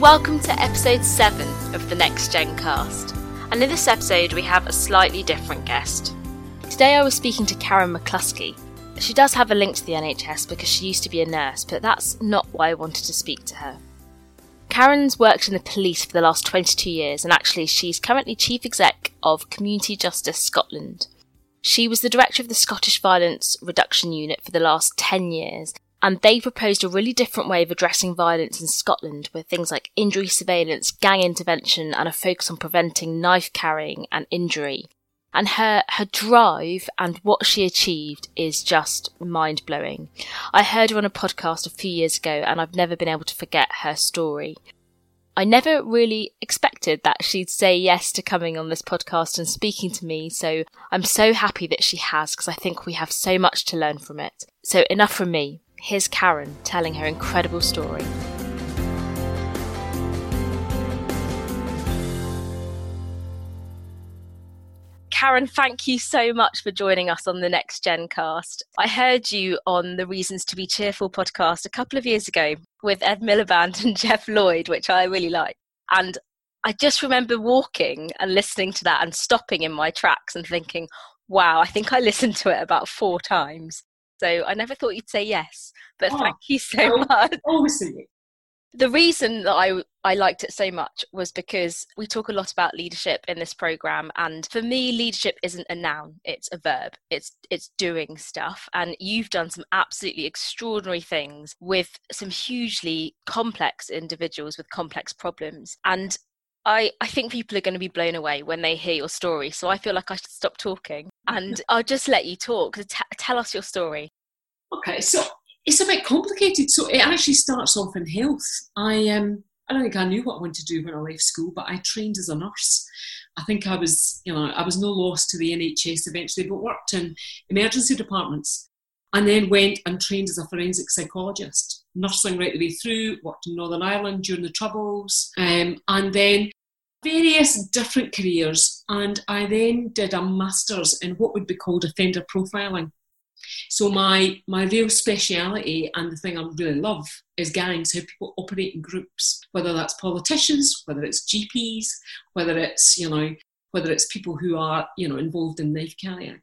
Welcome to episode 7 of the Next Gen cast. And in this episode, we have a slightly different guest. Today, I was speaking to Karyn McCluskey. She does have a link to the NHS because she used to be a nurse, but that's not why I wanted to speak to her. Karyn's worked in the police for the last 22 years, and actually, she's currently Chief Exec of Community Justice Scotland. She was the director of the Scottish Violence Reduction Unit for the last 10 years, and they proposed a really different way of addressing violence in Scotland with things like injury surveillance, gang intervention, and a focus on preventing knife carrying and injury. And her, her drive and what she achieved is just mind blowing. I heard her on a podcast a few years ago and I've never been able to forget her story. I never really expected that she'd say yes to coming on this podcast and speaking to me, so I'm so happy that she has because I think we have so much to learn from it. So, enough from me. Here's Karyn telling her incredible story. Karyn, thank you so much for joining us on the Next Gen cast. I heard you on the Reasons to Be Cheerful podcast a couple of years ago with Ed Miliband and Geoff Lloyd, which I really like. And I just remember walking and listening to that and stopping in my tracks and thinking, wow, I think I listened to it about four times. So I never thought you'd say yes, but oh, thank you so oh, much. Obviously. The reason that I I liked it so much was because we talk a lot about leadership in this program and for me leadership isn't a noun it's a verb it's it's doing stuff and you've done some absolutely extraordinary things with some hugely complex individuals with complex problems and I, I think people are going to be blown away when they hear your story. So I feel like I should stop talking and I'll just let you talk. T- tell us your story. Okay, so it's a bit complicated. So it actually starts off in health. I um I don't think I knew what I wanted to do when I left school, but I trained as a nurse. I think I was, you know, I was no loss to the NHS eventually, but worked in emergency departments and then went and trained as a forensic psychologist, nursing right the way through, worked in Northern Ireland during the Troubles, um, and then various different careers. And I then did a master's in what would be called offender profiling. So my my real speciality and the thing I really love is gangs, how people operate in groups, whether that's politicians, whether it's GPs, whether it's you know whether it's people who are you know involved in knife carrying.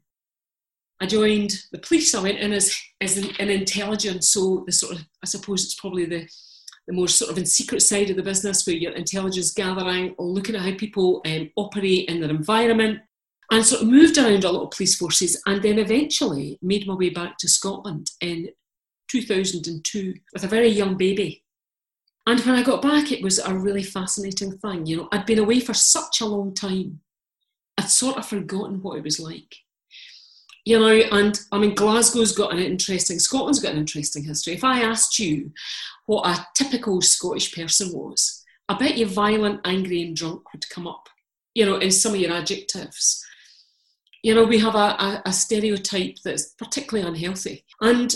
I joined the police. I went in as as an, an intelligence, so the sort of I suppose it's probably the the more sort of in secret side of the business where you're intelligence gathering or looking at how people um, operate in their environment and sort of moved around a lot of police forces and then eventually made my way back to Scotland in 2002 with a very young baby. And when I got back, it was a really fascinating thing. You know, I'd been away for such a long time, I'd sort of forgotten what it was like. You know, and I mean, Glasgow's got an interesting, Scotland's got an interesting history. If I asked you what a typical Scottish person was, I bet you violent, angry, and drunk would come up, you know, in some of your adjectives you know, we have a, a, a stereotype that's particularly unhealthy. And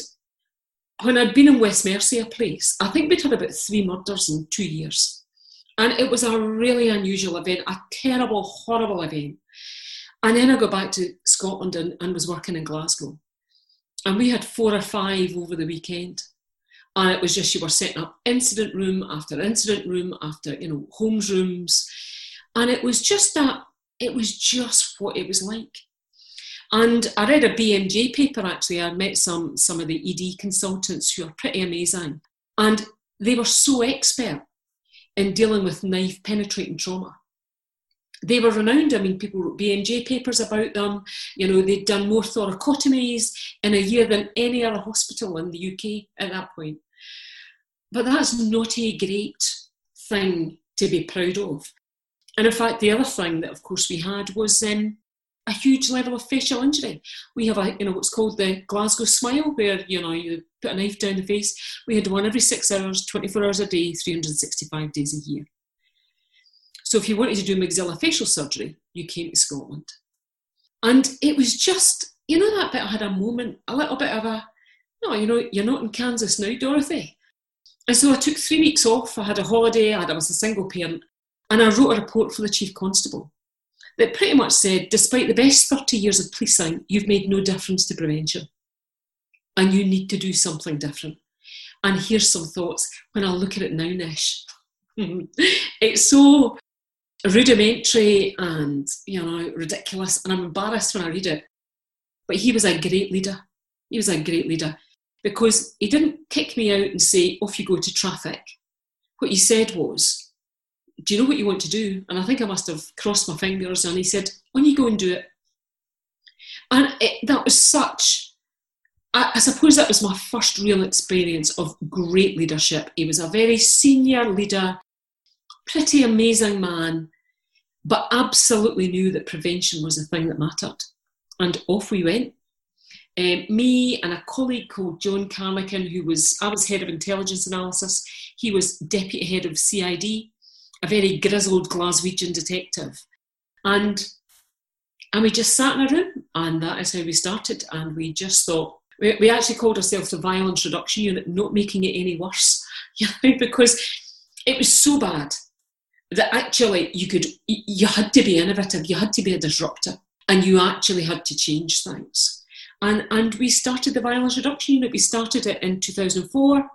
when I'd been in West Mercia Police, I think we'd had about three murders in two years. And it was a really unusual event, a terrible, horrible event. And then I got back to Scotland and, and was working in Glasgow. And we had four or five over the weekend. And it was just you were setting up incident room after incident room after, you know, HOLMES rooms. And it was just that, it was just what it was like. And I read a BMJ paper actually. I met some some of the ED consultants who are pretty amazing, and they were so expert in dealing with knife penetrating trauma. They were renowned. I mean, people wrote BMJ papers about them. You know, they'd done more thoracotomies in a year than any other hospital in the UK at that point. But that's not a great thing to be proud of. And in fact, the other thing that, of course, we had was um, a huge level of facial injury. We have a, you know, what's called the Glasgow smile, where, you know, you put a knife down the face. We had one every six hours, 24 hours a day, 365 days a year. So if you wanted to do maxillofacial surgery, you came to Scotland. And it was just, you know, that bit I had a moment, a little bit of a, no, you know, you're not in Kansas now, Dorothy. And so I took three weeks off. I had a holiday. I was a single parent. And I wrote a report for the chief constable that pretty much said, despite the best 30 years of policing, you've made no difference to prevention. And you need to do something different. And here's some thoughts when I look at it now, Nish. it's so rudimentary and you know ridiculous, and I'm embarrassed when I read it. But he was a great leader. He was a great leader because he didn't kick me out and say, "Off you go to traffic." What he said was, "Do you know what you want to do?" And I think I must have crossed my fingers, and he said, "On you go and do it." And it, that was such I, suppose that was my first real experience of great leadership. He was a very senior leader, pretty amazing man, but absolutely knew that prevention was the thing that mattered. And off we went. Um, me and a colleague called John Carmichael, who was, I was head of intelligence analysis, he was deputy head of CID, a very grizzled Glaswegian detective. And, and we just sat in a room, and that is how we started. And we just thought, we, we actually called ourselves the Violence Reduction Unit, not making it any worse, you know, because it was so bad that actually you could you had to be innovative you had to be a disruptor and you actually had to change things. And and we started the violence reduction unit. We started it in 2004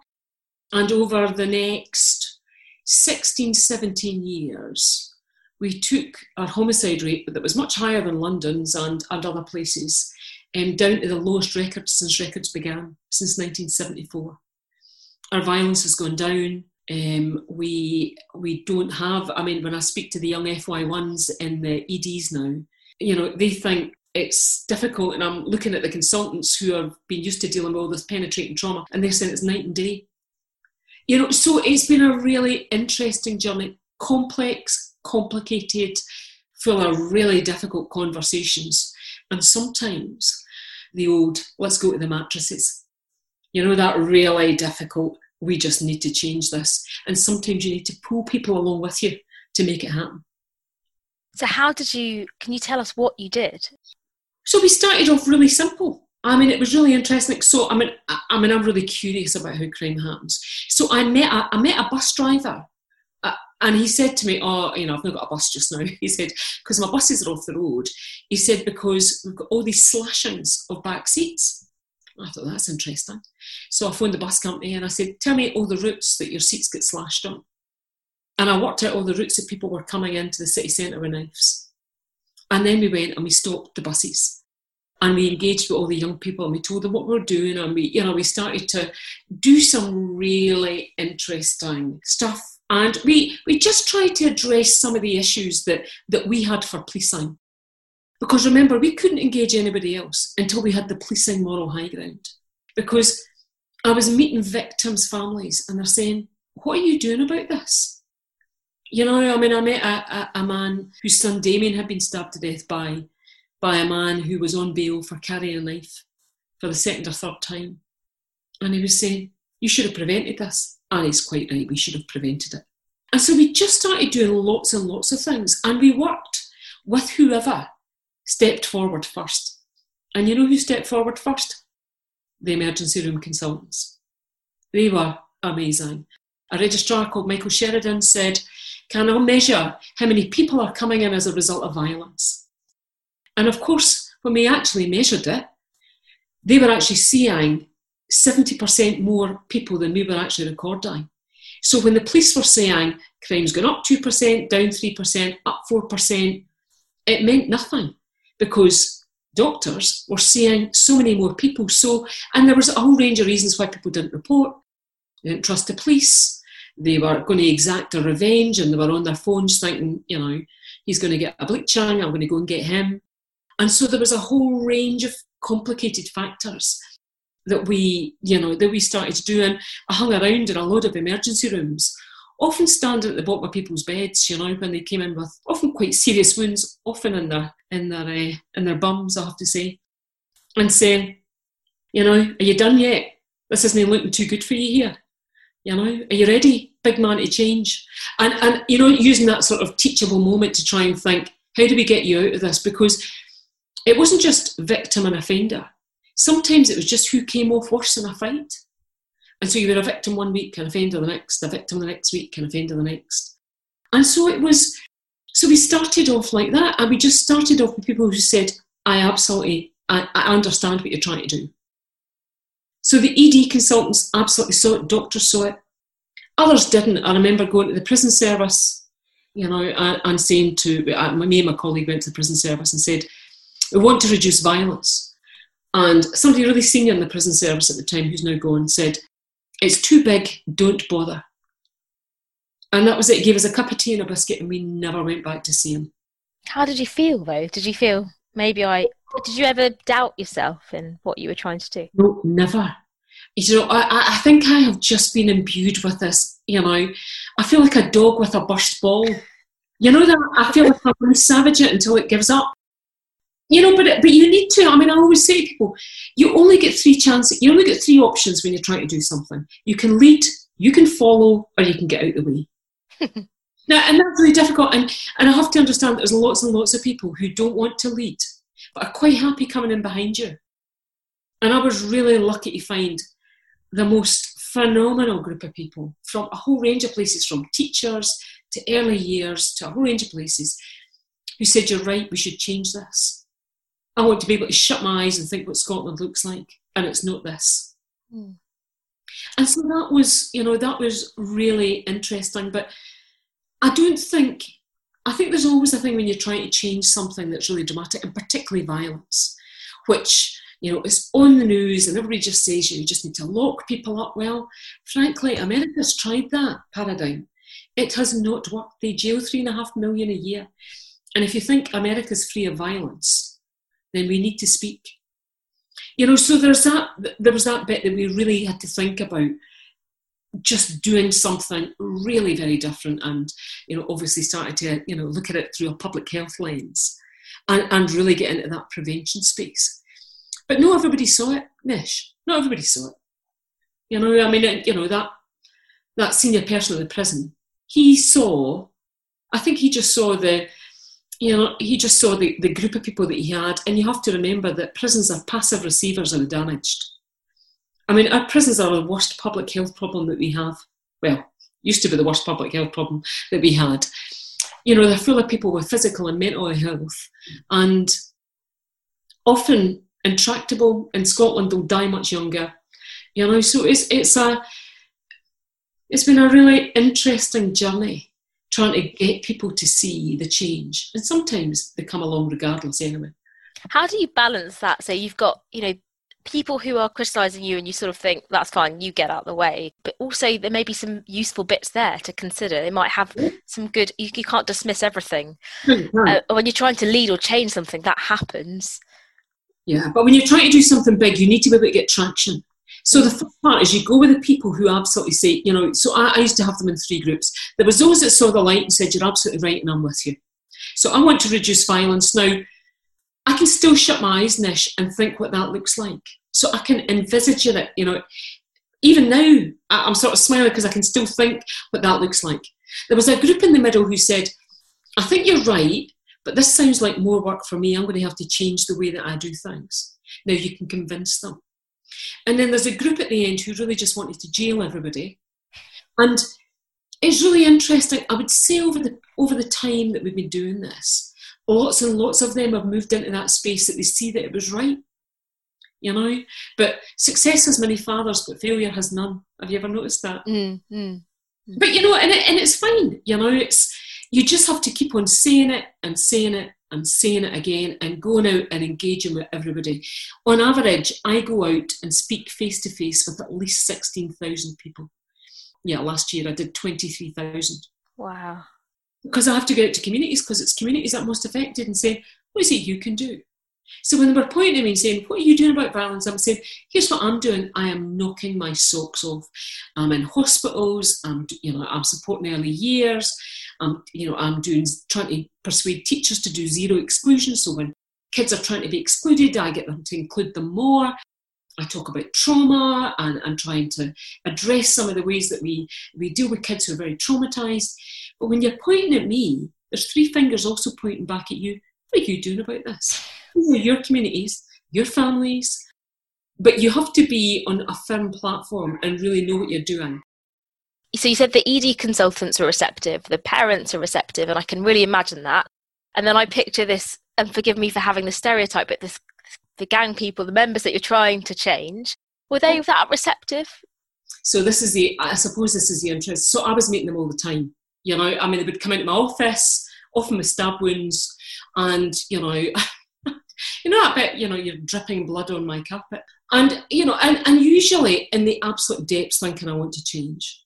and over the next 16 17 years we took our homicide rate that was much higher than london's and, and other places um, down to the lowest record since records began since 1974 our violence has gone down um, we we don't have. I mean, when I speak to the young FY ones in the EDs now, you know, they think it's difficult, and I'm looking at the consultants who have been used to dealing with all this penetrating trauma, and they're saying it's night and day. You know, so it's been a really interesting journey, complex, complicated, full of really difficult conversations, and sometimes the old "let's go to the mattresses." You know, that really difficult we just need to change this. And sometimes you need to pull people along with you to make it happen. So, how did you, can you tell us what you did? So, we started off really simple. I mean, it was really interesting. So, I mean, I, I mean, I'm really curious about how crime happens. So, I met a, I met a bus driver, uh, and he said to me, "Oh, you know, I've not got a bus just now." He said, "Because my buses are off the road." He said, "Because we've got all these slashings of back seats." I thought that's interesting. So I phoned the bus company and I said, Tell me all the routes that your seats get slashed on. And I worked out all the routes that people were coming into the city centre with knives. And then we went and we stopped the buses. And we engaged with all the young people and we told them what we are doing and we, you know, we started to do some really interesting stuff. And we, we just tried to address some of the issues that, that we had for policing. Because remember, we couldn't engage anybody else until we had the policing moral high ground. Because I was meeting victims' families and they're saying, What are you doing about this? You know, I mean, I met a, a, a man whose son Damien had been stabbed to death by, by a man who was on bail for carrying a knife for the second or third time. And he was saying, You should have prevented this. And he's quite right, we should have prevented it. And so we just started doing lots and lots of things. And we worked with whoever stepped forward first. And you know who stepped forward first? The emergency room consultants. They were amazing. A registrar called Michael Sheridan said, Can I measure how many people are coming in as a result of violence? And of course, when we actually measured it, they were actually seeing 70% more people than we were actually recording. So when the police were saying crime's gone up 2%, down 3%, up 4%, it meant nothing because doctors were seeing so many more people. So, and there was a whole range of reasons why people didn't report. They didn't trust the police. They were going to exact a revenge, and they were on their phones thinking, you know, he's going to get a bleaching. I'm going to go and get him. And so there was a whole range of complicated factors that we, you know, that we started to do. And I hung around in a load of emergency rooms often standing at the bottom of people's beds, you know, when they came in with often quite serious wounds, often in their in their uh, in their bums, I have to say, and saying, you know, are you done yet? This isn't looking too good for you here. You know, are you ready, big man, to change? And and you know, using that sort of teachable moment to try and think, how do we get you out of this? Because it wasn't just victim and offender. Sometimes it was just who came off worse in a fight. And so you were a victim one week and offender the next, a victim the next week and offender the next. And so it was, so we started off like that. And we just started off with people who said, I absolutely, I, I understand what you're trying to do. So the ED consultants absolutely saw it, doctors saw it. Others didn't. I remember going to the prison service, you know, and, and saying to uh, me and my colleague went to the prison service and said, "We want to reduce violence." And somebody really senior in the prison service at the time, who's now gone, said, "It's too big. Don't bother." And that was it. He gave us a cup of tea and a biscuit, and we never went back to see him. How did you feel though? Did you feel maybe I? Did you ever doubt yourself in what you were trying to do? No, never. You know, I, I think I have just been imbued with this. You know, I feel like a dog with a burst ball. You know that I feel like I'm going to savage it until it gives up. You know, but but you need to. I mean, I always say to people, you only get three chances. You only get three options when you're trying to do something. You can lead, you can follow, or you can get out the way. now, and that's really difficult. And and I have to understand that there's lots and lots of people who don't want to lead, but are quite happy coming in behind you. And I was really lucky to find the most phenomenal group of people from a whole range of places, from teachers to early years to a whole range of places, who said, You're right, we should change this. I want to be able to shut my eyes and think what Scotland looks like, and it's not this. Mm. And so that was, you know, that was really interesting. But I don't think, I think there's always a thing when you're trying to change something that's really dramatic, and particularly violence, which you know, it's on the news and everybody just says you just need to lock people up. Well, frankly, America's tried that paradigm. It has not worked. They jail three and a half million a year. And if you think America's free of violence, then we need to speak. You know, so there's that there was that bit that we really had to think about just doing something really very different and you know obviously started to you know look at it through a public health lens and, and really get into that prevention space but not everybody saw it, Nish. Not everybody saw it. You know, I mean, you know, that, that senior person in the prison, he saw, I think he just saw the, you know, he just saw the, the group of people that he had. And you have to remember that prisons are passive receivers of the damaged. I mean, our prisons are the worst public health problem that we have. Well, used to be the worst public health problem that we had. You know, they're full of people with physical and mental health. And often intractable in Scotland, they'll die much younger. You know, so it's it's a it's been a really interesting journey trying to get people to see the change. And sometimes they come along regardless anyway. How do you balance that? So you've got, you know, people who are criticizing you and you sort of think that's fine you get out of the way but also there may be some useful bits there to consider they might have some good you, you can't dismiss everything uh, when you're trying to lead or change something that happens yeah, but when you're trying to do something big, you need to be able to get traction. So the first part is you go with the people who absolutely say, you know, so I, I, used to have them in three groups. There was those that saw the light and said, you're absolutely right and I'm with you. So I want to reduce violence. Now, I can still shut my eyes, Nish, and think what that looks like. So I can envisage it, you know. Even now, I'm sort of smiling because I can still think what that looks like. There was a group in the middle who said, I think you're right, but this sounds like more work for me. I'm going to have to change the way that I do things. Now you can convince them. And then there's a group at the end who really just wanted to jail everybody. And it's really interesting. I would say over the over the time that we've been doing this, lots and lots of them have moved into that space that they see that it was right. You know? But success has many fathers, but failure has none. Have you ever noticed that? Mm, mm, mm. But you know, and, it, and it's fine. You know, it's you just have to keep on saying it and saying it and saying it again and going out and engaging with everybody. On average, I go out and speak face to face with at least 16,000 people. Yeah, last year I did 23,000. Wow. Because I have to go out to communities because it's communities that are most affected and say, what is it you can do? So when they were pointing at me and saying, What are you doing about violence? I'm saying, Here's what I'm doing. I am knocking my socks off. I'm in hospitals, I'm you know, I'm supporting early years, I'm you know, I'm doing trying to persuade teachers to do zero exclusion. So when kids are trying to be excluded, I get them to include them more. I talk about trauma and, and trying to address some of the ways that we, we deal with kids who are very traumatized. But when you're pointing at me, there's three fingers also pointing back at you. What are you doing about this? your communities, your families, but you have to be on a firm platform and really know what you're doing. So you said the ED consultants are receptive, the parents are receptive, and I can really imagine that. And then I picture this, and forgive me for having the stereotype, but this the gang people, the members that you're trying to change, were they that receptive? So this is the, I suppose this is the interest. So I was meeting them all the time. You know, I mean, they would come into my office, often with stab wounds, and you know, you know, I bet you know you're dripping blood on my carpet, and you know, and, and usually in the absolute depths, thinking I want to change.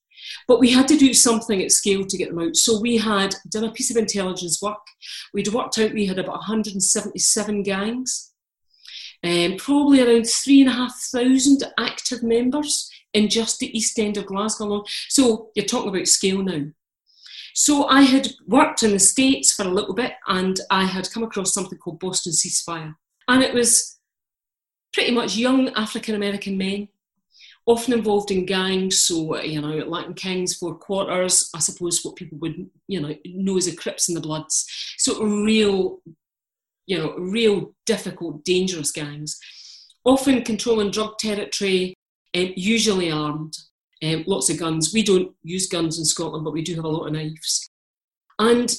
But we had to do something at scale to get them out. So we had done a piece of intelligence work. We'd worked out we had about 177 gangs, and um, probably around three and a half thousand active members in just the east end of Glasgow alone. So you're talking about scale now. So I had worked in the States for a little bit and I had come across something called Boston Ceasefire. And it was pretty much young African American men, often involved in gangs. So, you know, Latin Kings, Four Quarters, I suppose what people would, you know, know as the Crips and the Bloods. So, real, you know, real difficult, dangerous gangs. Often controlling drug territory, um, usually armed, um, lots of guns. We don't use guns in Scotland, but we do have a lot of knives. And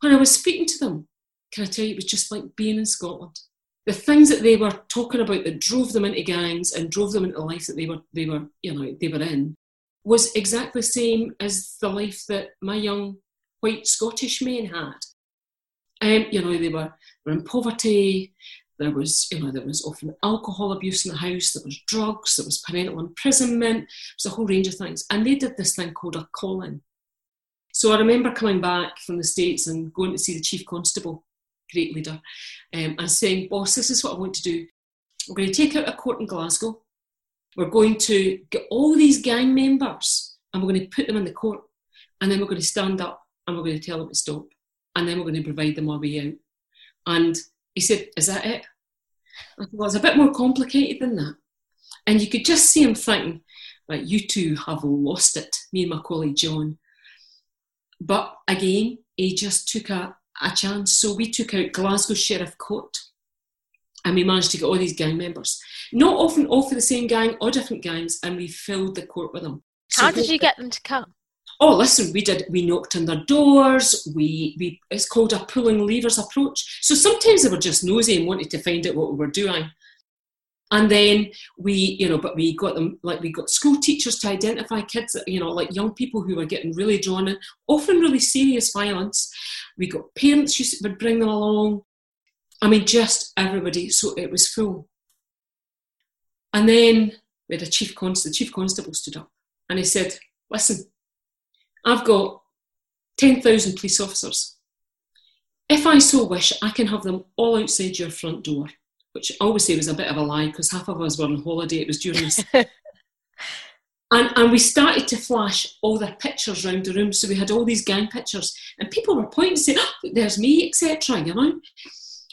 when I was speaking to them, can I tell you, it was just like being in Scotland. The things that they were talking about that drove them into gangs and drove them into the life that they were, they were, you know, they were in, was exactly the same as the life that my young white Scottish men had. Um, you know, they were, were in poverty, there was, you know, there was often alcohol abuse in the house, there was drugs, there was parental imprisonment, there was a whole range of things. And they did this thing called a call-in. So I remember coming back from the States and going to see the Chief Constable, great leader, um, and saying, boss, this is what I want to do. We're going to take out a court in Glasgow. We're going to get all these gang members and we're going to put them in the court. And then we're going to stand up and we're going to tell them to stop. And then we're going to provide them our way out. And he said, Is that it? I thought, well, it's a bit more complicated than that. And you could just see him thinking, like, you two have lost it, me and my colleague John. But again, he just took a, a chance. So we took out Glasgow Sheriff Court and we managed to get all these gang members. Not often all for the same gang or different gangs, and we filled the court with them. How so did you get them to come? Oh listen we did we knocked on their doors we we it's called a pulling levers approach. So sometimes they were just nosy and wanted to find out what we were doing. And then we you know but we got them like we got school teachers to identify kids you know like young people who were getting really drawn in often really serious violence. We got parents who would bring them along. I mean just everybody so it was full. And then we had a chief constable the chief constable stood up and he said listen I've got 10,000 police officers. If I so wish, I can have them all outside your front door, which I always say was a bit of a lie because half of us were on holiday. It was during this. and, and we started to flash all the pictures around the room. So we had all these gang pictures, and people were pointing, and saying, oh, "There's me," etc. You know,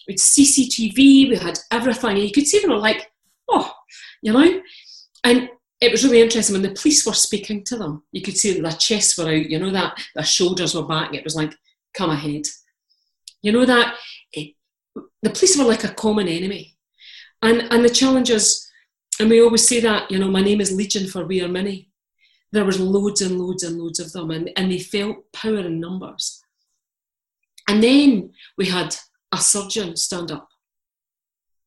with CCTV, we had everything. And you could see they were like, "Oh," you know, and it was really interesting when the police were speaking to them. You could see that their chests were out, you know, that their shoulders were back. It was like, come ahead. You know, that it, the police were like a common enemy. And, and the challengers, and we always say that, you know, my name is Legion for we are many. There was loads and loads and loads of them, and, and they felt power in numbers. And then we had a surgeon stand up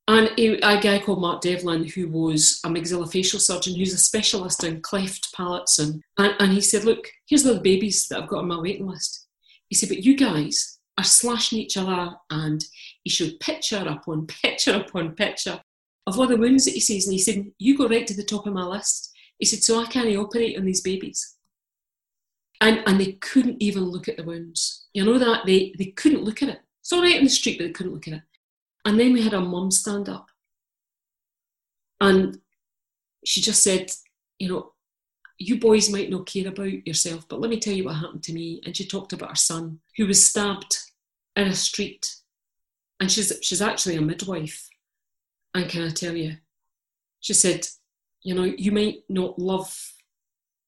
and a, a, guy called Mark Devlin, who was a maxillofacial surgeon, who's a specialist in cleft palates. And, and, and he said, Look, here's the babies that I've got on my waiting list. He said, But you guys are slashing each other. And he showed picture upon picture upon picture of all the wounds that he sees. And he said, You go right to the top of my list. He said, So I can't operate on these babies. And, and they couldn't even look at the wounds. You know that? They, they couldn't look at it. It's all right in the street, but they couldn't look at it. And then we had our mum stand up. And she just said, you know, you boys might not care about yourself, but let me tell you what happened to me. And she talked about her son who was stabbed in a street. And she's, she's actually a midwife. And can I tell you, she said, you know, you might not love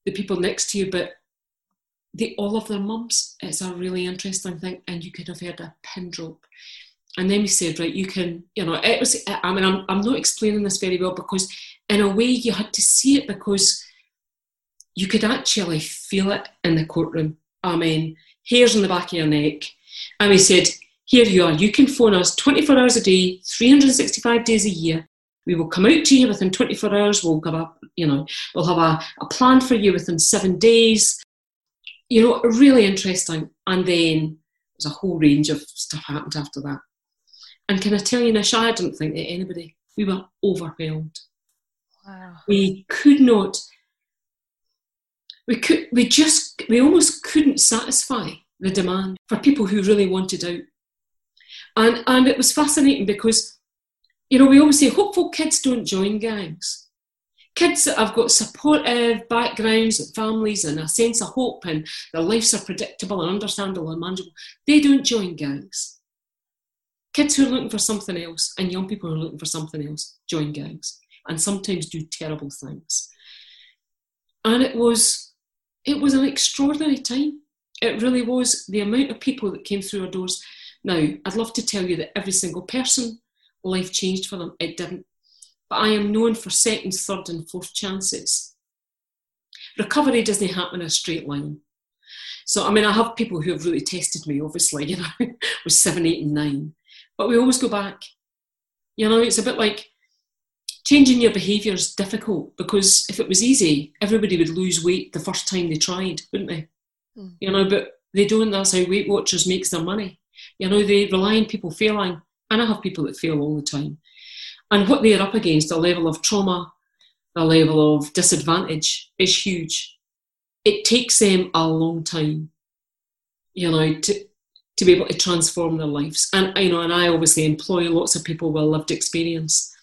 the people next to you, but they all love their mums. It's a really interesting thing. And you could have heard a pin drop and then we said, right, you can, you know, it was, I mean, I'm, I'm not explaining this very well because in a way you had to see it because you could actually feel it in the courtroom. I mean, hairs on the back of your neck. And we said, here you are, you can phone us 24 hours a day, 365 days a year, We will come out to you within 24 hours. We'll have a, you know, we'll have a, a plan for you within seven days. You know, really interesting. And then there's a whole range of stuff happened after that. And can I tell you, Nish, I didn't think that anybody, we were overwhelmed. Wow. We could not, we could, we just, we almost couldn't satisfy the demand for people who really wanted out. And, and it was fascinating because, you know, we always say hopeful kids don't join gangs. Kids that have got supportive backgrounds and families and a sense of hope and their lives are predictable and understandable and manageable, they don't join gangs. Kids who are looking for something else and young people who are looking for something else join gangs and sometimes do terrible things. And it was it was an extraordinary time. It really was the amount of people that came through our doors. Now, I'd love to tell you that every single person, life changed for them. It didn't. But I am known for second, third, and fourth chances. Recovery doesn't happen in a straight line. So, I mean, I have people who have really tested me, obviously, you know, with seven, eight, and nine. But we always go back. You know, it's a bit like changing your behaviour is difficult because if it was easy, everybody would lose weight the first time they tried, wouldn't they? Mm. You know, but they don't. That's how Weight Watchers makes their money. You know, they rely on people failing, and I have people that fail all the time. And what they're up against, a level of trauma, a level of disadvantage, is huge. It takes them a long time, you know, to to be able to transform their lives. And you know, and I obviously employ lots of people with lived experience,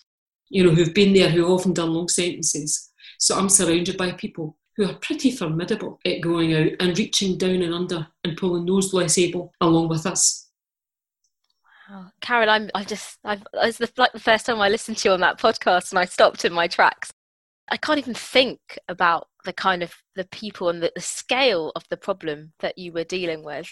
you know, who've been there, who've often done long sentences. So I'm surrounded by people who are pretty formidable at going out and reaching down and under and pulling those less able along with us. Wow. Carol, I'm I just I've it's the, like the first time I listened to you on that podcast and I stopped in my tracks. I can't even think about the kind of the people and the, the scale of the problem that you were dealing with.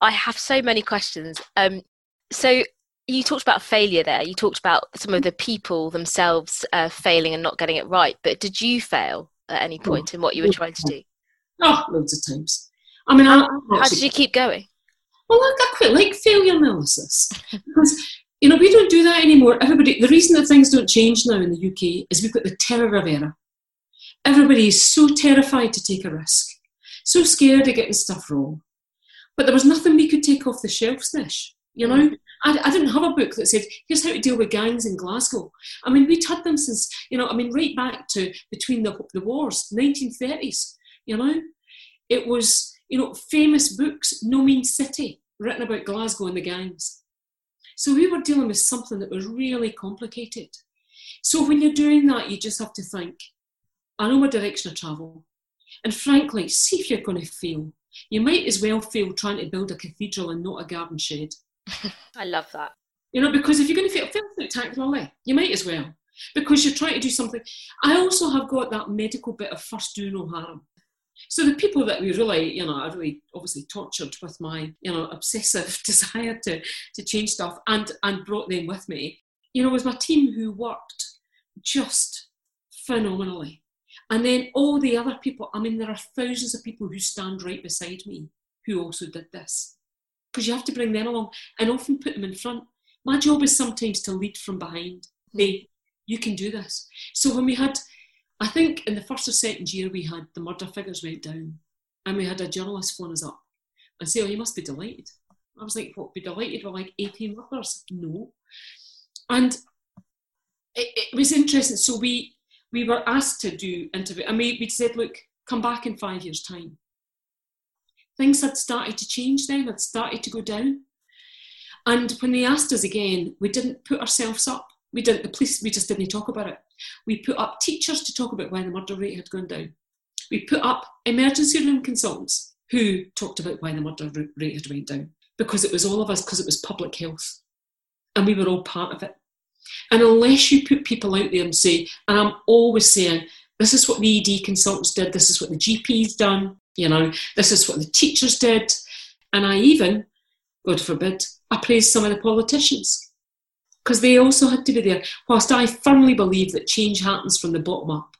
I have so many questions. Um, so you talked about failure there. You talked about some of the people themselves uh, failing and not getting it right. But did you fail at any oh, point in what you were trying to do? Oh, loads of times. I mean, how, I, how did you keep going? Well, I, I quite like failure analysis because you know we don't do that anymore. Everybody, the reason that things don't change now in the UK is we've got the terror of error. Everybody is so terrified to take a risk, so scared of getting stuff wrong. But there was nothing we could take off the shelves, Nish. You know, mm. I, I, didn't have a book that said, here's how to deal with gangs in Glasgow. I mean, we'd had them since, you know, I mean, right back to between the, the wars, 1930s, you know. It was, you know, famous books, No Mean City, written about Glasgow and the gangs. So we were dealing with something that was really complicated. So when you're doing that, you just have to think, I know my direction of travel. And frankly, see if you're going to fail. You might as well fail trying to build a cathedral and not a garden shed. I love that. You know, because if you're going to fail, fail spectacularly, you might as well. Because you're trying to do something. I also have got that medical bit of first do no harm. So the people that we really, you know, I really obviously tortured with my, you know, obsessive desire to to change stuff and and brought them with me, you know, was my team who worked just phenomenally. And then all the other people, I mean, there are thousands of people who stand right beside me who also did this. Because you have to bring them along and often put them in front. My job is sometimes to lead from behind. Hmm. Hey, you can do this. So when we had, I think in the first or second year, we had the murder figures went down. And we had a journalist phone us up and say, Oh, you must be delighted. I was like, What, be delighted with like 18 murders? No. And it, it was interesting. So we we were asked to do interview, and we, we said, look, come back in five years' time. Things had started to change then, had started to go down. And when they asked us again, we didn't put ourselves up. We didn't, the police, we just didn't talk about it. We put up teachers to talk about why the murder rate had gone down. We put up emergency room consultants who talked about why the murder rate had went down. Because it was all of us, because it was public health. And we were all part of it. And unless you put people out there and say, and I'm always saying, this is what the ED consultants did, this is what the GP's done, you know, this is what the teachers did. And I even, God forbid, I praise some of the politicians because they also had to be there. Whilst I firmly believe that change happens from the bottom up,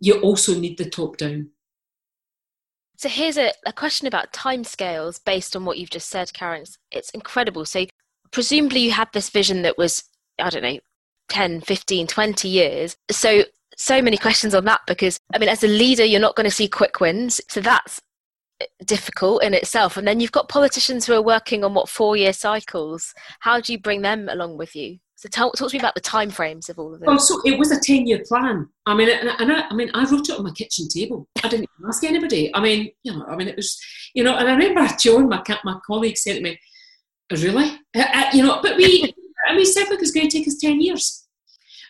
you also need the top down. So here's a, a question about timescales based on what you've just said, Karyn. It's, it's incredible. So presumably you had this vision that was I don't know, 10, 15, 20 years. So, so many questions on that because, I mean, as a leader, you're not going to see quick wins. So that's difficult in itself. And then you've got politicians who are working on what four year cycles. How do you bring them along with you? So tell, talk to me about the time frames of all of this. Well, so it was a ten-year plan. I mean, and, and I, I, mean, I wrote it on my kitchen table. I didn't ask anybody. I mean, you know, I mean, it was, you know, and I remember Joan, my my colleague, said to me, "Really, uh, uh, you know?" But we, I mean, said it was going to take us ten years,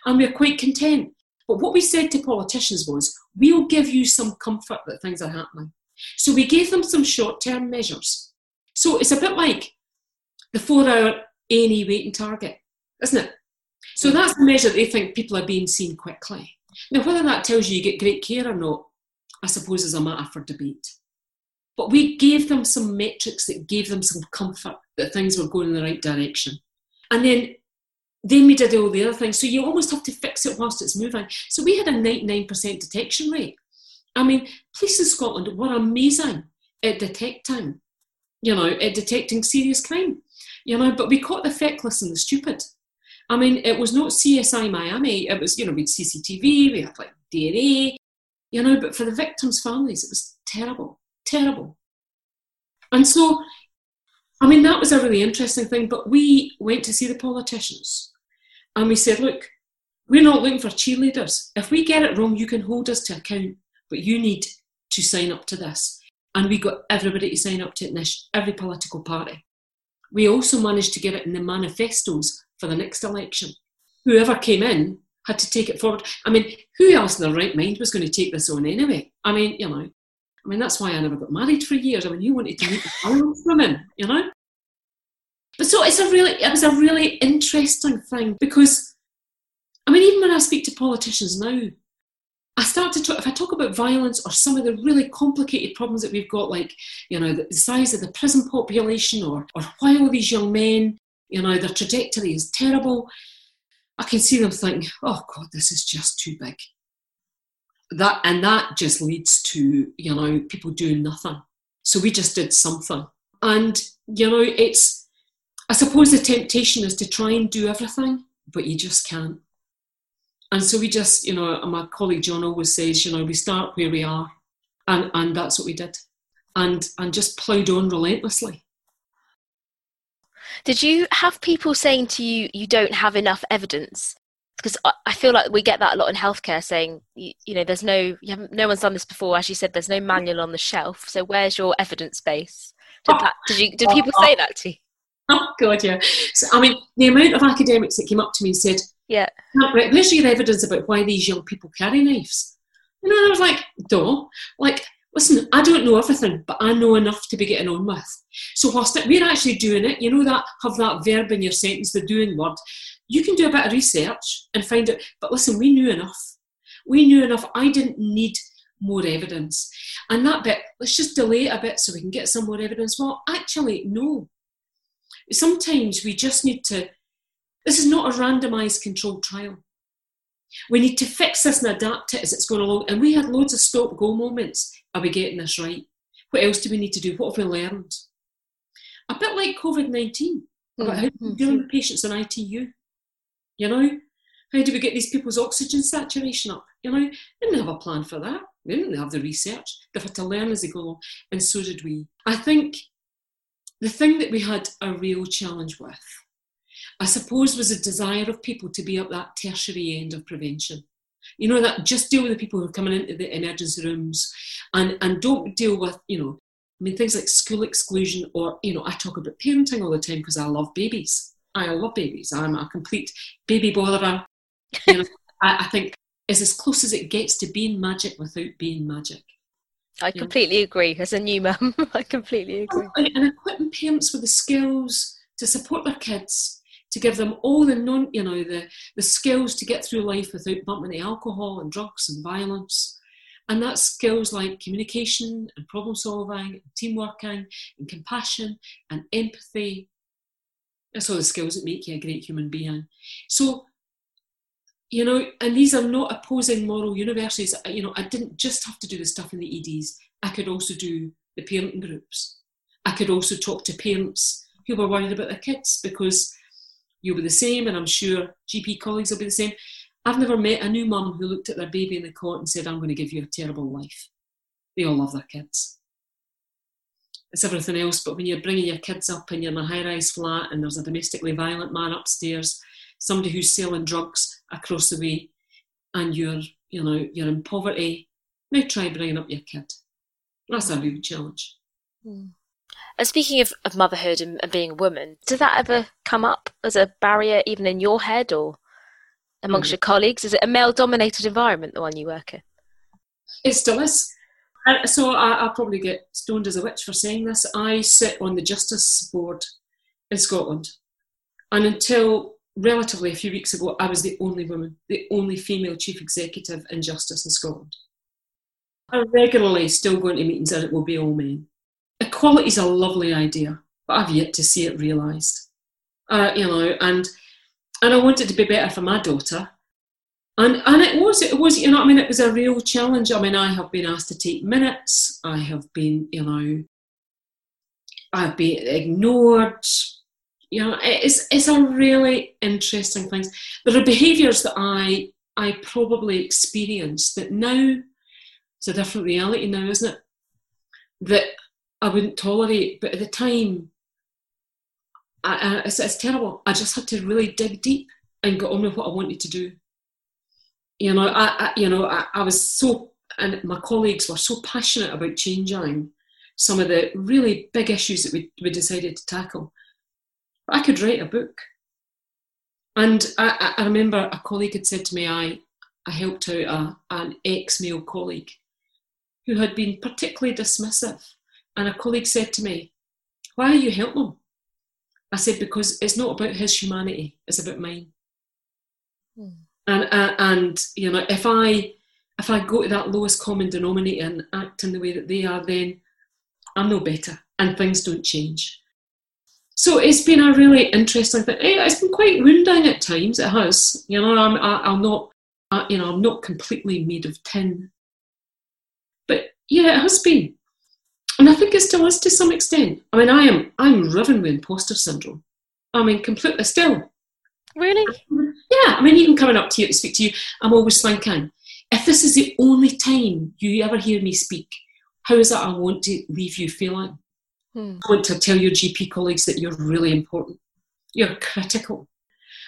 and we we're quite content. But what we said to politicians was, "We'll give you some comfort that things are happening." So we gave them some short-term measures. So it's a bit like the four-hour A&E waiting target isn't it? So that's the measure they think people are being seen quickly. Now, whether that tells you you get great care or not, I suppose is a matter for debate. But we gave them some metrics that gave them some comfort that things were going in the right direction. And then then we did all the other things. So you almost have to fix it whilst it's moving. So we had a 99% detection rate. I mean, police in Scotland were amazing at detecting, you know, at detecting serious crime. You know, but we caught the feckless and the stupid. I mean, it was not CSI Miami. It was, you know, we had CCTV, we had like DNA, you know, but for the victims' families, it was terrible, terrible. And so, I mean, that was a really interesting thing. But we went to see the politicians and we said, look, we're not looking for cheerleaders. If we get it wrong, you can hold us to account, but you need to sign up to this. And we got everybody to sign up to it, every political party. We also managed to get it in the manifestos for the next election. Whoever came in had to take it forward. I mean, who else in their right mind was going to take this on anyway? I mean, you know, I mean, that's why I never got married for years. I mean, you wanted to meet the violence women, you know? But so it's a really, it was a really interesting thing because, I mean, even when I speak to politicians now, I start to talk, if I talk about violence or some of the really complicated problems that we've got, like, you know, the size of the prison population or, or why all these young men you know, their trajectory is terrible. I can see them thinking, oh God, this is just too big. That and that just leads to, you know, people doing nothing. So we just did something. And, you know, it's I suppose the temptation is to try and do everything, but you just can't. And so we just, you know, my colleague John always says, you know, we start where we are. And and that's what we did. And and just ploughed on relentlessly. Did you have people saying to you, you don't have enough evidence? Because I feel like we get that a lot in healthcare, saying you, you know, there's no, you haven't, no one's done this before. As you said, there's no manual on the shelf. So where's your evidence base? Did oh, that? Did you? Did people oh, say oh. that to you? Oh God, yeah. So I mean, the amount of academics that came up to me and said, "Yeah, right, where's your evidence about why these young people carry knives?" You And I was like, "Duh!" Like listen, I don't know everything, but I know enough to be getting on with. So whilst we're actually doing it, you know that have that verb in your sentence, the doing word, you can do a bit of research and find out, but listen, we knew enough. We knew enough. I didn't need more evidence. And that bit, let's just delay it a bit so we can get some more evidence. Well, actually, no. Sometimes we just need to, this is not a randomised controlled trial. We need to fix this and adapt it as it's going along. And we had loads of stop go moments are we getting this right? What else do we need to do? What have we learned? A bit like COVID 19, about mm-hmm. how we deal with patients in ITU. You know, how do we get these people's oxygen saturation up? You know, they didn't have a plan for that. They didn't have the research. They've had to learn as they go along, and so did we. I think the thing that we had a real challenge with, I suppose, was a desire of people to be at that tertiary end of prevention. You know, that just deal with the people who are coming into the emergency rooms and, and don't deal with, you know, I mean, things like school exclusion or, you know, I talk about parenting all the time because I love babies. I love babies. I'm a complete baby botherer. You know, I, I think is as close as it gets to being magic without being magic. I completely agree. As a new mum, I completely agree. And, and equipping parents with the skills to support their kids to give them all the non, you know, the, the skills to get through life without bumping into alcohol and drugs and violence. And that's skills like communication and problem solving, and team working and compassion and empathy. That's all the skills that make you a great human being. So, you know, and these are not opposing moral universes. You know, I didn't just have to do the stuff in the EDs. I could also do the parenting groups. I could also talk to parents who were worried about their kids because you'll be the same, and I'm sure GP colleagues will be the same. I've never met a new mum who looked at their baby in the court and said, I'm going to give you a terrible life. They all love their kids. It's everything else, but when you're bringing your kids up and you're in a high rise flat and there's a domestically violent man upstairs, somebody who's selling drugs across the way, and you're, you know, you're in poverty, now try bringing up your kid. That's a real challenge. Mm. And speaking of, of motherhood and, and, being a woman, did that ever come up as a barrier even in your head or amongst mm. your colleagues? Is it a male dominated environment, the one you work in? It still is. So I, will probably get stoned as a witch for saying this. I sit on the Justice Board in Scotland. And until relatively a few weeks ago, I was the only woman, the only female chief executive in Justice in Scotland. I'm regularly still go into meetings and it will be all men. Equality is a lovely idea, but I've yet to see it realised. Uh, you know, and and I want it to be better for my daughter. And and it was it was you know I mean it was a real challenge. I mean I have been asked to take minutes. I have been you know I've been ignored. You know it's it's a really interesting thing. There are behaviours that I I probably experienced that now it's a different reality now, isn't it? That I wouldn't tolerate, but at the time, I, I, it's, it's, terrible. I just had to really dig deep and get on with what I wanted to do. You know, I, I you know, I, I was so, and my colleagues were so passionate about changing some of the really big issues that we, we decided to tackle. I could write a book. And I, I, remember a colleague had said to me, I, I helped out a, an ex male colleague who had been particularly dismissive. And a colleague said to me, Why are you helping him? I said, Because it's not about his humanity, it's about mine. Mm. And, uh, and, you know, if I, if I go to that lowest common denominator and act in the way that they are, then I'm no better and things don't change. So it's been a really interesting thing. It's been quite wounding at times. It has. You know, I'm, I, am i am not, I, you know, I'm not completely made of tin But yeah, it has been. And I think it still is to some extent. I mean, I am I'm riven with imposter syndrome. I mean, completely still. Really? Yeah. I mean, even coming up to you to speak to you, I'm always thinking, if this is the only time you ever hear me speak, how is it I want to leave you feeling? Hmm. I want to tell your GP colleagues that you're really important. You're critical.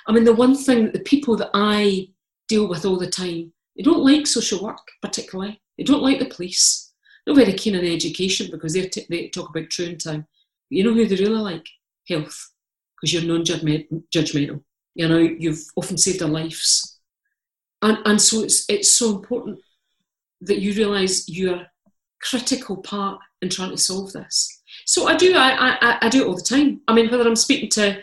I mean, the one thing that the people that I deal with all the time, they don't like social work particularly. They don't like the police not very keen on education because t- they talk about true and time. But you know who they really like? Health, because you're non-judgmental. You know, you've often saved their lives, and and so it's it's so important that you realise you're a critical part in trying to solve this. So I do, I, I, I do it all the time. I mean, whether I'm speaking to,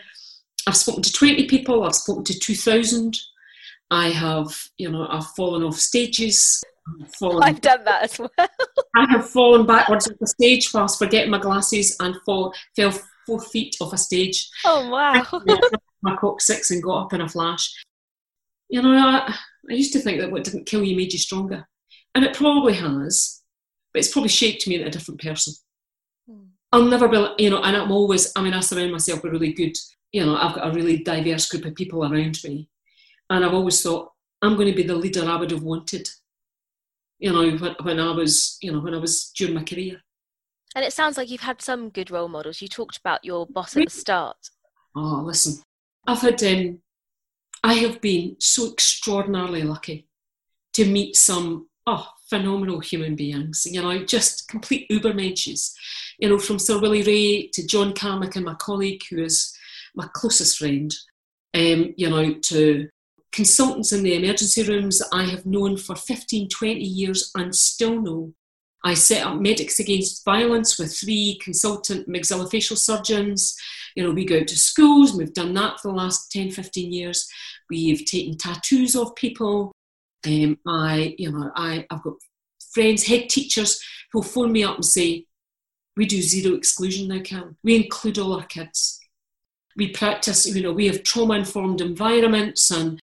I've spoken to 20 people, I've spoken to 2,000, I have, you know, I've fallen off stages. Fallen, I've done that as well. I have fallen backwards off the stage whilst forgetting my glasses and fall, fell four feet off a stage. Oh wow! my coccyx and got up in a flash. You know, I, I used to think that what didn't kill you made you stronger, and it probably has, but it's probably shaped me into a different person. Hmm. I'll never be, you know, and I'm always. I mean, I surround myself with really good. You know, I've got a really diverse group of people around me, and I've always thought I'm going to be the leader I would have wanted you know, when, when I was, you know, when I was during my career. And it sounds like you've had some good role models. You talked about your boss at the start. Oh, listen, had, um, I have been so extraordinarily lucky to meet some, oh, phenomenal human beings, you know, just complete ubermenches, you know, from Sir Willie Rae to John Carnochan and my colleague who is my closest friend, um, you know, to consultants in the emergency rooms I have known for 15, 20 years and still know. I set up Medics Against Violence with three consultant maxillofacial surgeons. You know, we go out to schools, we've done that for the last 10, 15 years. We've taken tattoos of people. Um, I, you know, I, I've got friends, head teachers who'll phone me up and say, we do zero exclusion now, Cam. We include all our kids. We practice, you know, we have trauma informed environments and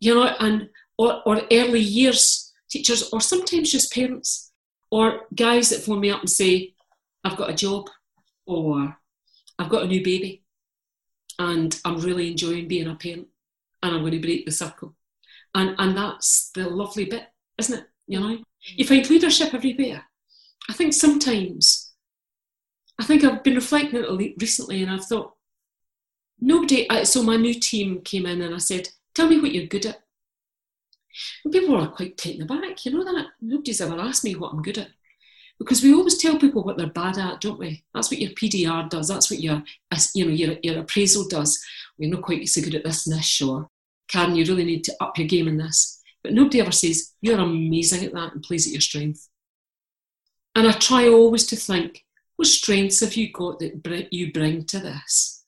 you know, and or, or early years teachers, or sometimes just parents, or guys that phone me up and say, I've got a job, or I've got a new baby. and I'm really enjoying being a parent, and I'm going to break the circle, and and that's the lovely bit, isn't it? You know, mm-hmm. you find leadership everywhere. I think sometimes, I think I've been reflecting on it recently, and I've thought nobody. So my new team came in, and I said, "Tell me what you're good at." And people were quite taken aback. You know that nobody's ever asked me what I'm good at because we always tell people what they're bad at, don't we? That's what your PDR does. That's what your you know your, your appraisal does. We're not quite so good at this niche, or Karyn, you really need to up your game in this. But nobody ever says you're amazing at that and plays at your strength. And I try always to think, what strengths have you got that you bring to this?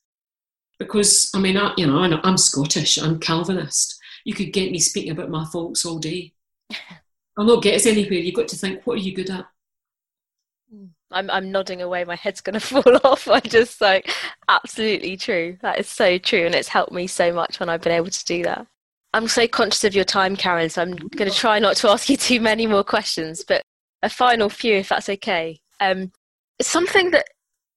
Because I mean, I, you know, I'm Scottish, I'm Calvinist. You could get me speaking about my faults all day. I'll not get us anywhere. You've got to think, what are you good at? I'm I'm nodding away. My head's going to fall off. I'm just like, absolutely true. That is so true, and it's helped me so much when I've been able to do that. I'm so conscious of your time, Karyn, so I'm going to try not to ask you too many more questions, but a final few, if that's okay. Um, something that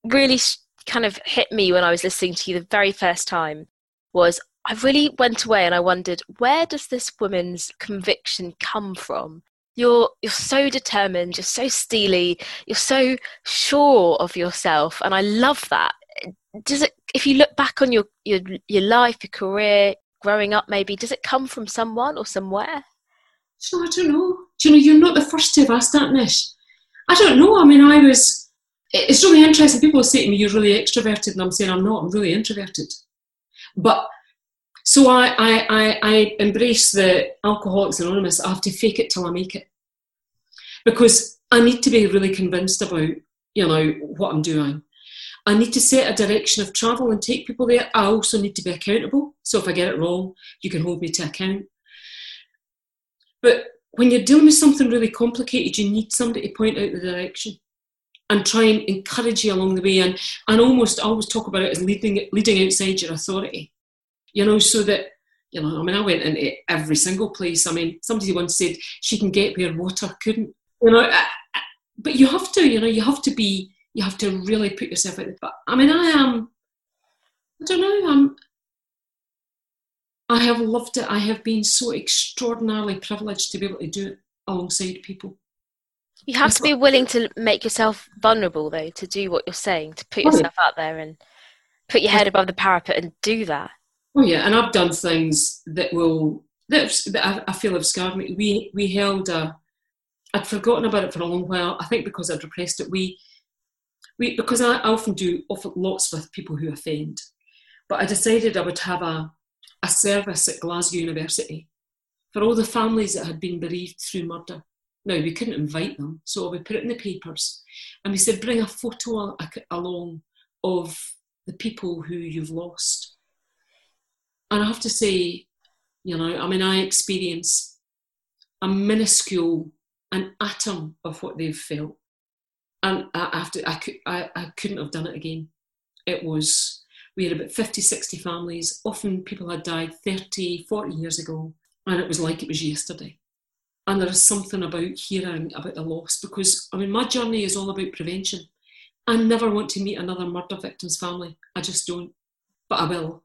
really kind of hit me when I was listening to you the very first time was I really went away and I wondered where does this woman's conviction come from? You're you're so determined you're so steely you're so sure of yourself and i love that. Does it if you look back on your your, your life your career growing up maybe does it come from someone or somewhere? So i don't know. Do you know you're not the first to have asked that nish. I don't know. I mean i was it's really interesting. People say to me you're really extroverted and i'm saying i'm not. I'm really introverted. But so I, I, I, I embrace the Alcoholics Anonymous. I have to fake it till I make it because I need to be really convinced about, you know, what I'm doing. I need to set a direction of travel and take people there. I also need to be accountable. So if I get it wrong, you can hold me to account. But when you're dealing with something really complicated, you need somebody to point out the direction and try and encourage you along the way. And, and almost, I always talk about it as leading, leading outside your authority, you know, so that, you know, I mean, I went into every single place. I mean, somebody once said she can get where water couldn't you know, but you have to, you know, you have to be, you have to really put yourself out there. But I mean, I am, I don't know, I'm, I have loved it. I have been so extraordinarily privileged to be able to do it alongside people. You have to be willing to make yourself vulnerable, though, to do what you're saying, to put yourself out there and put your head above the parapet and do that. Oh yeah, and I've done things that will that, that I, feel have scarred me. We we held a I'd forgotten about it for a long while. I think because I'd repressed it. We, we because I often do often lots with people who offend, but I decided I would have a, a service at Glasgow University for all the families that had been bereaved through murder. Now we couldn't invite them, so we put it in the papers, and we said bring a photo along of the people who you've lost. And I have to say, you know, I mean, I experience a minuscule an atom of what they've felt. And I, after, I, could, I, I couldn't have done it again. It was, we had about 50, 60 families. Often people had died 30, 40 years ago, and it was like it was yesterday. And there is something about hearing about the loss because, I mean, my journey is all about prevention. I never want to meet another murder victim's family. I just don't, but I will.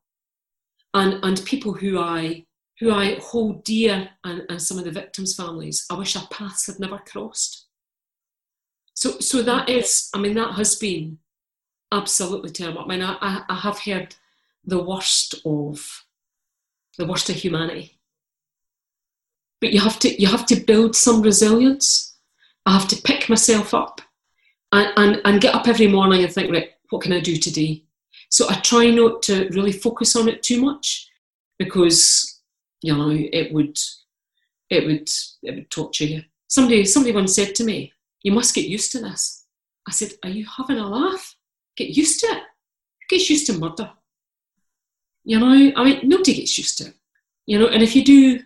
And, and people who I who I hold dear and, and some of the victims' families, I wish our paths had never crossed. So, so that mm-hmm. is, I mean, that has been absolutely terrible. I mean, I, I have heard the worst of the worst of humanity. But you have to you have to build some resilience. I have to pick myself up and, and, and get up every morning and think, right, what can I do today? So I try not to really focus on it too much because you know, it would it would it would torture you. Somebody somebody once said to me, "You must get used to this." I said, "Are you having a laugh? Get used to it. Who gets used to murder? You know, I mean, nobody gets used to it. You know, and if you do,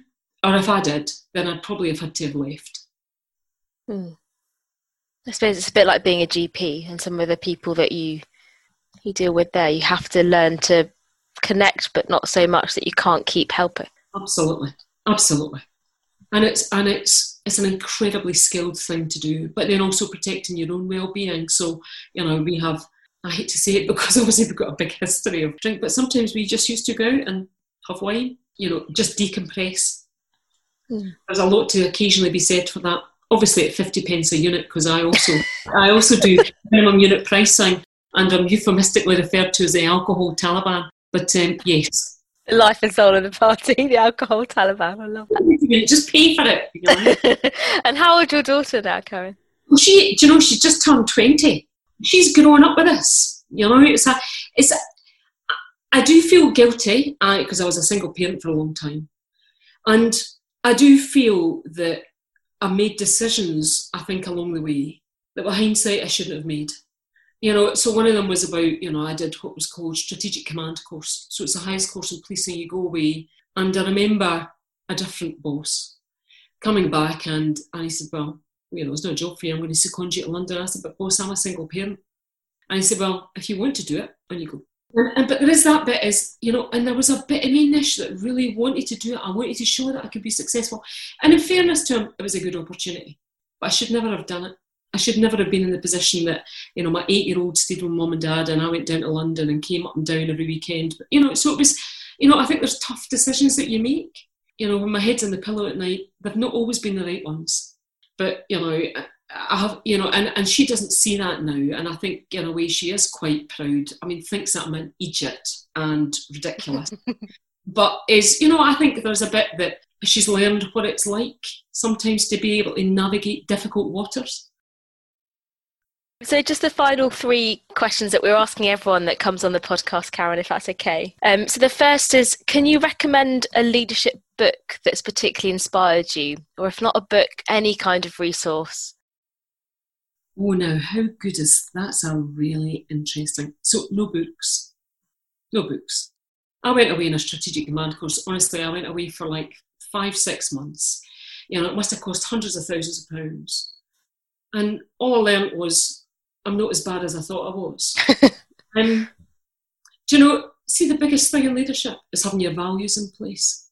or if I did, then I'd probably have had to have left." Hmm. I suppose it's a bit like being a GP and some of the people that you you deal with there. You have to learn to connect, but not so much that you can't keep helping. Absolutely, absolutely. And it's and it's it's an incredibly skilled thing to do, but then also protecting your own well-being. So you know we have I hate to say it because obviously we've got a big history of drink, but sometimes we just used to go out and have wine, you know, just decompress. Mm. There's a lot to occasionally be said for that. Obviously at 50 pence a unit because I also I also do minimum unit pricing and I'm euphemistically referred to as the alcohol Taliban. But um, yes. The life and soul of the party, the alcohol Taliban. I love that. Just pay for it. You know? and how old your daughter now, Karyn? Well, she, you know, she's just turned 20. She's grown up with us. You know, it's a, it's a, I do feel guilty because I, I was a single parent for a long time. And I do feel that I made decisions, I think, along the way that with hindsight I shouldn't have made. You know, so one of them was about, you know, I did what was called Strategic Command course. So it's the highest course in policing, you go away. And I remember a different boss coming back and, and he said, Well, you know, it's not a job for you, I'm going to second you to London. I said, But boss, I'm a single parent. And he said, Well, if you want to do it, and you go. And, and, but there is that bit is, you know, and there was a bit of me niche that really wanted to do it. I wanted to show that I could be successful. And in fairness to him, it was a good opportunity. But I should never have done it. I should never have been in the position that, you know, my eight year old stayed with mum and dad and I went down to London and came up and down every weekend. But, you know, so it was, you know, I think there's tough decisions that you make. You know, when my head's in the pillow at night, they've not always been the right ones. But, you know, I have, you know, and, and she doesn't see that now. And I think, in a way, she is quite proud. I mean, thinks that I'm an eejit and ridiculous. but is, you know, I think there's a bit that she's learned what it's like sometimes to be able to navigate difficult waters. So, just the final three questions that we're asking everyone that comes on the podcast, Karyn, if that's okay. Um, so, the first is Can you recommend a leadership book that's particularly inspired you? Or, if not a book, any kind of resource? Oh, now, how good is that's a really interesting. So, no books. No books. I went away in a strategic command course. Honestly, I went away for like five, six months. You know, it must have cost hundreds of thousands of pounds. And all I learned was I'm not as bad as I thought I was. um, do you know, see, the biggest thing in leadership is having your values in place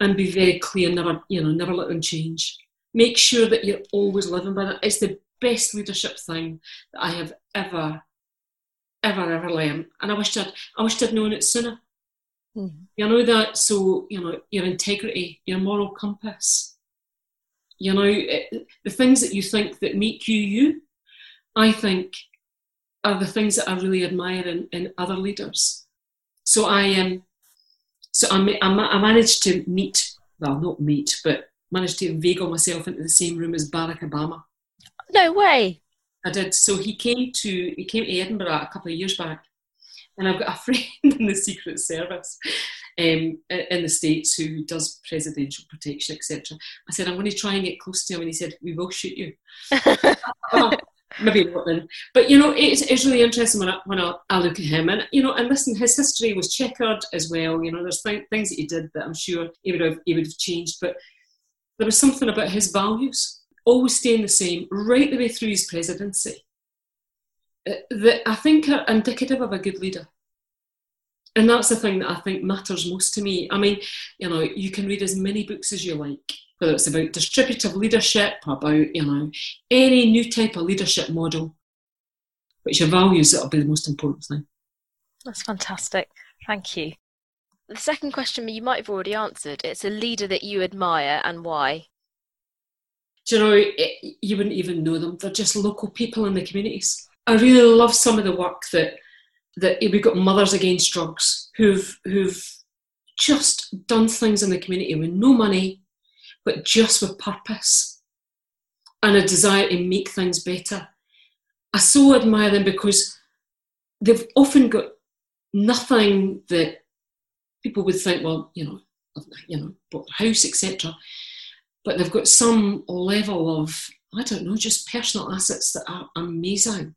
and be very clear, never, you know, never let them change. Make sure that you're always living by that. It's the best leadership thing that I have ever, ever, ever learned. And I wish I'd, I wish I'd known it sooner. Mm-hmm. You know that, so, you know, your integrity, your moral compass, you know, it, the things that you think that make you you, I think, are the things that I really admire in, in other leaders. So I am, um, so I, I, managed to meet, well, not meet, but managed to inveigle myself into the same room as Barack Obama. No way. I did. So he came to he came to Edinburgh a couple of years back, and I've got a friend in the Secret Service um, in the States who does presidential protection, etc. I said, I'm going to try and get close to him, and he said, We will shoot you. maybe not then. But you know, it's, it's really interesting when I, when I, I, look at him, and you know, and listen, his history was checkered as well. You know, there's th- things that he did that I'm sure he would have he would have changed, but there was something about his values always staying the same right the way through his presidency uh, that I think are indicative of a good leader. And that's the thing that I think matters most to me. I mean, you know, you can read as many books as you like, whether it's about distributive leadership, about, you know, any new type of leadership model, but it's your values that'll be the most important thing. That's fantastic. Thank you. The second question you might have already answered. It's a leader that you admire and why. Do you know, it, you wouldn't even know them. They're just local people in the communities. I really love some of the work that that we've got mothers against drugs who've who've just done things in the community with no money, but just with purpose and a desire to make things better. I so admire them because they've often got nothing that people would think, well, you know, you know, bought a house, etc. But they've got some level of, I don't know, just personal assets that are amazing.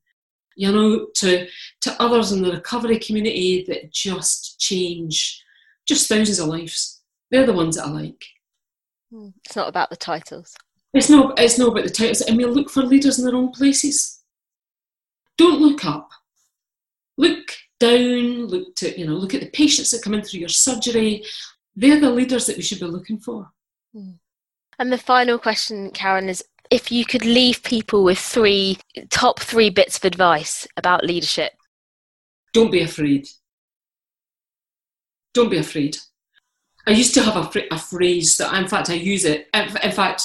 You know, to to others in the recovery community that just change just thousands of lives. They're the ones that I like. Hmm. It's not about the titles. It's not. It's not about the titles. I mean, look for leaders in the wrong places. Don't look up. Look down. Look to you know. Look at the patients that come in through your surgery. They're the leaders that we should be looking for. Mm. And the final question, Karyn, is if you could leave people with three top three bits of advice about leadership, don't be afraid. Don't be afraid. I used to have a, a phrase that, in fact, I use it. In, fact,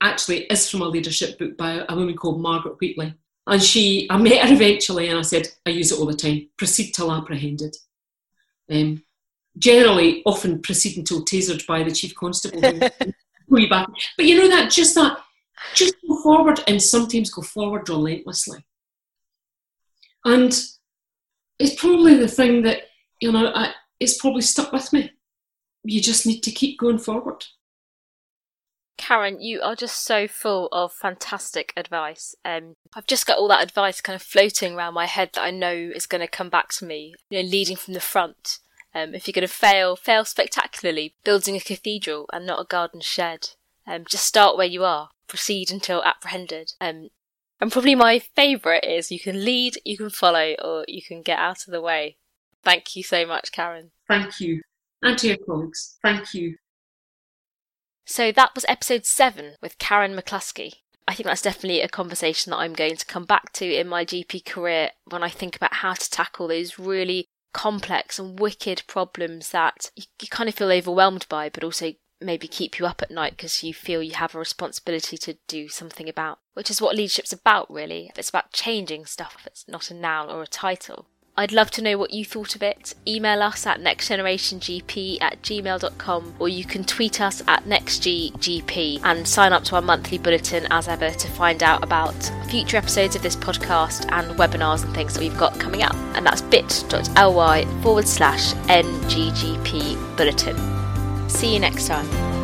actually, is from a leadership book by a woman called Margaret Wheatley. And she, I met her eventually, and I said, I use it all the time. Proceed till apprehended. Um, generally, often proceed until tasered by the chief constable. back. But you know that just that, just go forward, and sometimes go forward relentlessly. And it's probably the thing that you know. I, it's probably stuck with me. You just need to keep going forward. Karyn, you are just so full of fantastic advice. Um, I've just got all that advice kind of floating around my head that I know is going to come back to me. You know, leading from the front. Um, if you're going to fail, fail spectacularly. Building a cathedral and not a garden shed. Um, just start where you are. Proceed until apprehended. Um, and probably my favourite is you can lead, you can follow, or you can get out of the way. Thank you so much, Karyn. Thank you. And to your colleagues, thank you. So that was episode seven with Karyn McCluskey. I think that's definitely a conversation that I'm going to come back to in my GP career when I think about how to tackle those really complex and wicked problems that you, you kind of feel overwhelmed by, but also maybe keep you up at night because you feel you have a responsibility to do something about, which is what leadership's about, really. It's about changing stuff, if it's not a noun or a title. I'd love to know what you thought of it. Email us at nextgenerationgp at gmail.com or you can tweet us at nextggp and sign up to our monthly bulletin as ever to find out about future episodes of this podcast and webinars and things that we've got coming up. And that's bit.ly forward slash nggp bulletin. See you next time.